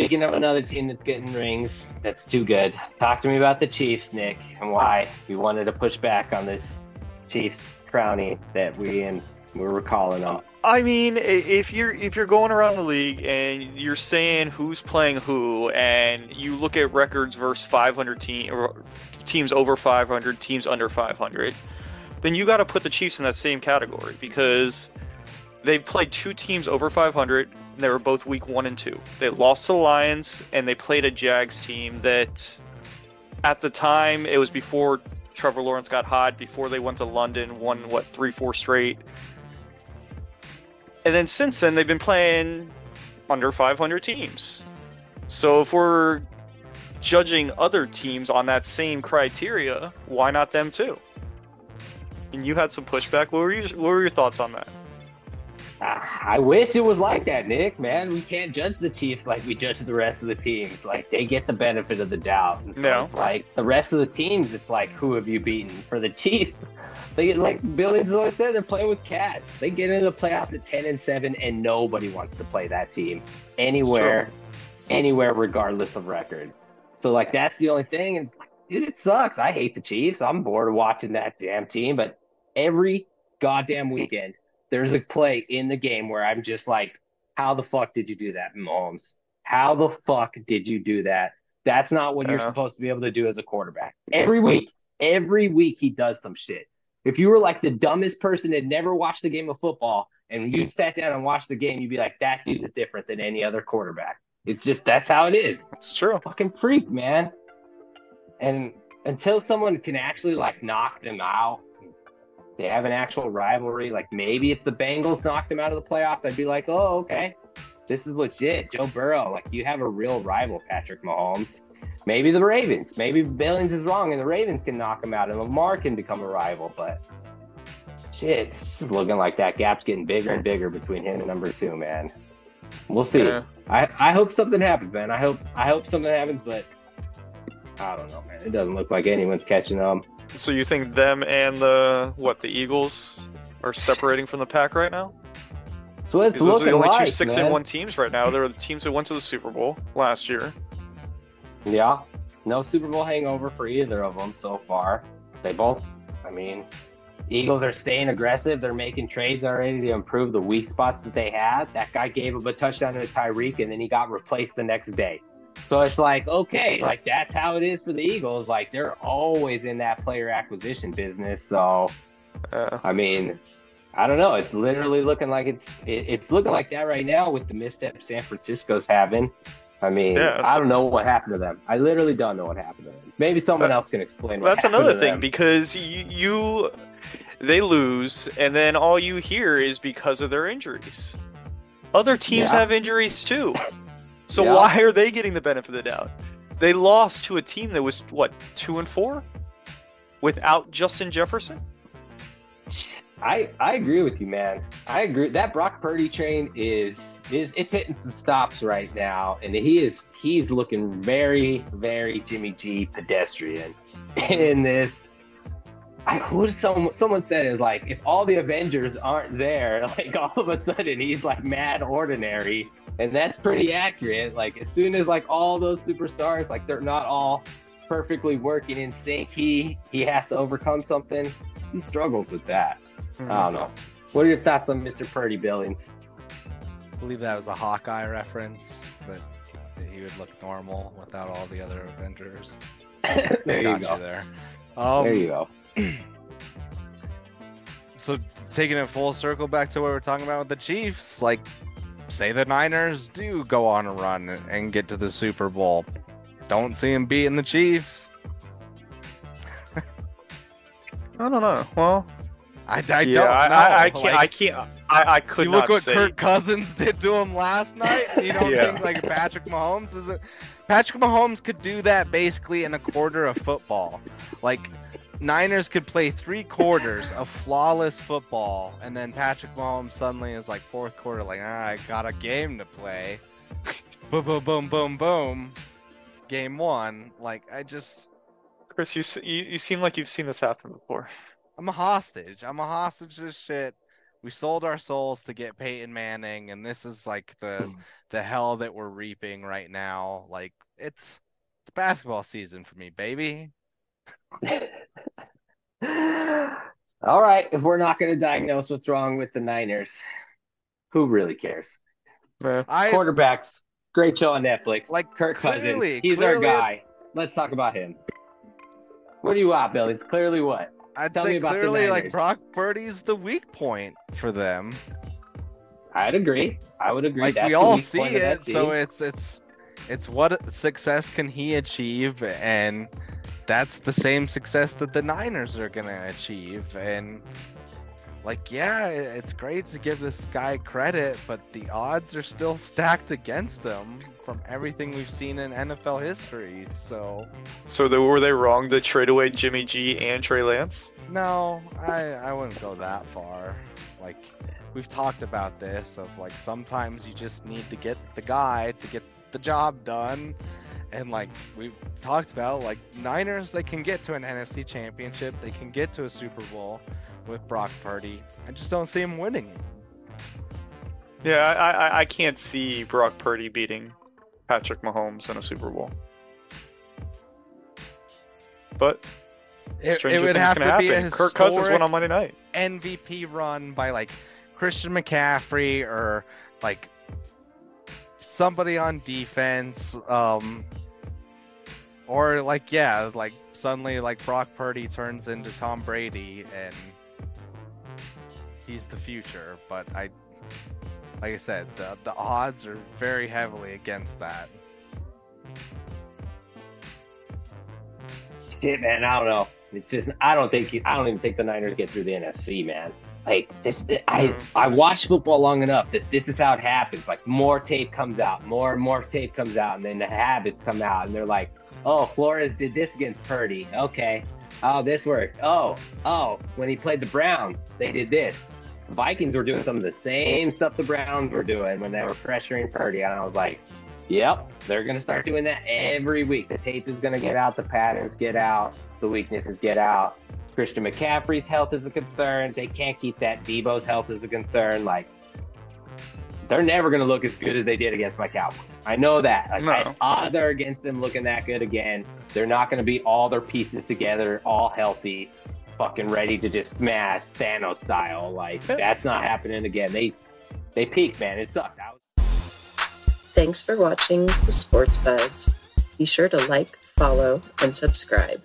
Speaking of another team that's getting rings, that's too good. Talk to me about the Chiefs, Nick, and why we wanted to push back on this Chiefs crowning that we and we were calling them. I mean, if you're if you're going around the league and you're saying who's playing who, and you look at records versus 500 team teams over 500, teams under 500, then you got to put the Chiefs in that same category because they've played two teams over 500. And they were both week one and two. They lost to the Lions and they played a Jags team that, at the time, it was before Trevor Lawrence got hot, before they went to London, won what three, four straight and then since then, they've been playing under 500 teams. So if we're judging other teams on that same criteria, why not them too? And you had some pushback. What were, you, what were your thoughts on that? I wish it was like that, Nick. Man, we can't judge the Chiefs like we judge the rest of the teams. Like they get the benefit of the doubt, and so no. it's like the rest of the teams. It's like who have you beaten? For the Chiefs, they get like Billy's always said they're playing with cats. They get into the playoffs at ten and seven, and nobody wants to play that team anywhere, anywhere, regardless of record. So like that's the only thing. And it's like, dude, it sucks. I hate the Chiefs. I'm bored of watching that damn team. But every goddamn weekend there's a play in the game where I'm just like, how the fuck did you do that, Mahomes? How the fuck did you do that? That's not what you're supposed to be able to do as a quarterback. Every week, every week he does some shit. If you were like the dumbest person that never watched a game of football and you sat down and watched the game, you'd be like, that dude is different than any other quarterback. It's just that's how it is. It's true. Fucking freak, man. And until someone can actually like knock them out they have an actual rivalry. Like maybe if the Bengals knocked them out of the playoffs, I'd be like, oh, okay, this is legit. Joe Burrow, like you have a real rival, Patrick Mahomes. Maybe the Ravens. Maybe Billings is wrong and the Ravens can knock him out and Lamar can become a rival. But shit, it's looking like that gap's getting bigger and bigger between him and number two, man. We'll see. Yeah. I, I hope something happens, man. I hope I hope something happens, but I don't know, man. It doesn't look like anyone's catching them. So you think them and the what the Eagles are separating from the pack right now? So it's those are the only like, two six man. and one teams right now. They're the teams that went to the Super Bowl last year. Yeah, no Super Bowl hangover for either of them so far. They both, I mean, Eagles are staying aggressive. They're making trades already to improve the weak spots that they had. That guy gave up a touchdown to Tyreek, and then he got replaced the next day. So it's like, okay, like that's how it is for the Eagles. Like they're always in that player acquisition business. So, uh, I mean, I don't know. It's literally looking like it's it, it's looking like that right now with the misstep San Francisco's having. I mean, yeah, I don't know what happened to them. I literally don't know what happened to them. Maybe someone else can explain. that's another thing them. because you, you they lose, and then all you hear is because of their injuries. Other teams yeah. have injuries too. So yeah. why are they getting the benefit of the doubt? They lost to a team that was what two and four without Justin Jefferson. I I agree with you, man. I agree. That Brock Purdy train is is it's hitting some stops right now, and he is he's looking very very Jimmy G pedestrian in this. I what someone someone said is like if all the Avengers aren't there, like all of a sudden he's like mad ordinary and that's pretty accurate. Like as soon as like all those superstars, like they're not all perfectly working in sync, he he has to overcome something. He struggles with that. Mm-hmm. I don't know. What are your thoughts on Mr. Purdy Billings? I believe that was a Hawkeye reference that, that he would look normal without all the other Avengers. there you go. You there. Um, there you go. so taking it full circle back to what we are talking about with the Chiefs, like say the Niners do go on a run and get to the Super Bowl. Don't see them beating the Chiefs. I don't know. Well, I, I yeah, don't I, know. I, I can't. Like, I can't. I, I could you look what say. Kirk Cousins did to him last night. You don't yeah. think like Patrick Mahomes is it? Patrick Mahomes could do that basically in a quarter of football. Like Niners could play three quarters of flawless football, and then Patrick Mahomes suddenly is like fourth quarter, like ah, I got a game to play. boom, boom, boom, boom, boom. Game one. Like I just. Chris, you, you you seem like you've seen this happen before. I'm a hostage. I'm a hostage to this shit. We sold our souls to get Peyton Manning, and this is like the the hell that we're reaping right now. Like it's it's basketball season for me, baby. All right, if we're not going to diagnose what's wrong with the Niners, who really cares? I, Quarterbacks, great show on Netflix. Like Kirk clearly, Cousins, he's clearly, our guy. Let's talk about him. What do you want, Billy? It's clearly what? I'd Tell say clearly like Brock Purdy's the weak point for them. I'd agree. I would agree. Like That's we all see it, so it's it's it's what success can he achieve, and that's the same success that the Niners are gonna achieve. And like, yeah, it's great to give this guy credit, but the odds are still stacked against him from everything we've seen in NFL history. So, so they, were they wrong to trade away Jimmy G and Trey Lance? No, I I wouldn't go that far. Like, we've talked about this of like sometimes you just need to get the guy to get the job done and like we've talked about, like Niners, they can get to an NFC championship, they can get to a Super Bowl with Brock Purdy. I just don't see him winning. Yeah, I, I, I can't see Brock Purdy beating Patrick Mahomes in a Super Bowl. But it, it would have to happen. be a Kirk Cousins won on Monday night. MVP run by like Christian McCaffrey or like somebody on defense. Um, or like yeah, like suddenly like Brock Purdy turns into Tom Brady and he's the future. But I, like I said, the the odds are very heavily against that. Shit, man, I don't know. It's just I don't think I don't even think the Niners get through the NFC, man. Like this, I mm. I watched football long enough that this is how it happens. Like more tape comes out, more and more tape comes out, and then the habits come out, and they're like, oh, Flores did this against Purdy. Okay. Oh, this worked. Oh, oh, when he played the Browns, they did this. Vikings were doing some of the same stuff the Browns were doing when they were pressuring Purdy. And I was like, yep, they're going to start doing that every week. The tape is going to get out, the patterns get out, the weaknesses get out. Christian McCaffrey's health is a concern. They can't keep that. Deebo's health is a concern. Like, they're never going to look as good as they did against my Cowboys. I know that. Like, no. it's odds are against them looking that good again. They're not going to be all their pieces together, all healthy, fucking ready to just smash Thanos style. Like that's not happening again. They they peaked, man. It sucked. Was- Thanks for watching the Sports Budz. Be sure to like, follow, and subscribe.